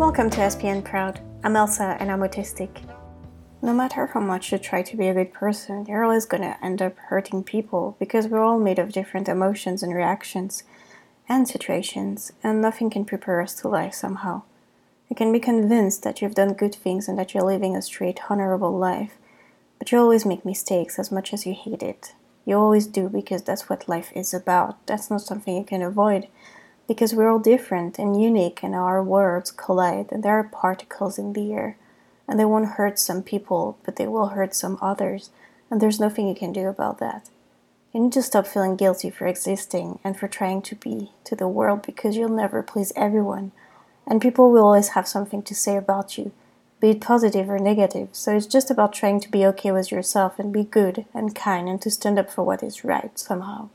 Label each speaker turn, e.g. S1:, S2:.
S1: Welcome to SPN Proud. I'm Elsa and I'm autistic. No matter how much you try to be a good person, you're always gonna end up hurting people because we're all made of different emotions and reactions and situations, and nothing can prepare us to life somehow. You can be convinced that you've done good things and that you're living a straight, honorable life, but you always make mistakes as much as you hate it. You always do because that's what life is about. That's not something you can avoid because we're all different and unique and our worlds collide and there are particles in the air. And they won't hurt some people but they will hurt some others. And there's nothing you can do about that. You need to stop feeling guilty for existing and for trying to be to the world because you'll never please everyone. And people will always have something to say about you be it positive or negative. So it's just about trying to be okay with yourself and be good and kind and to stand up for what is right somehow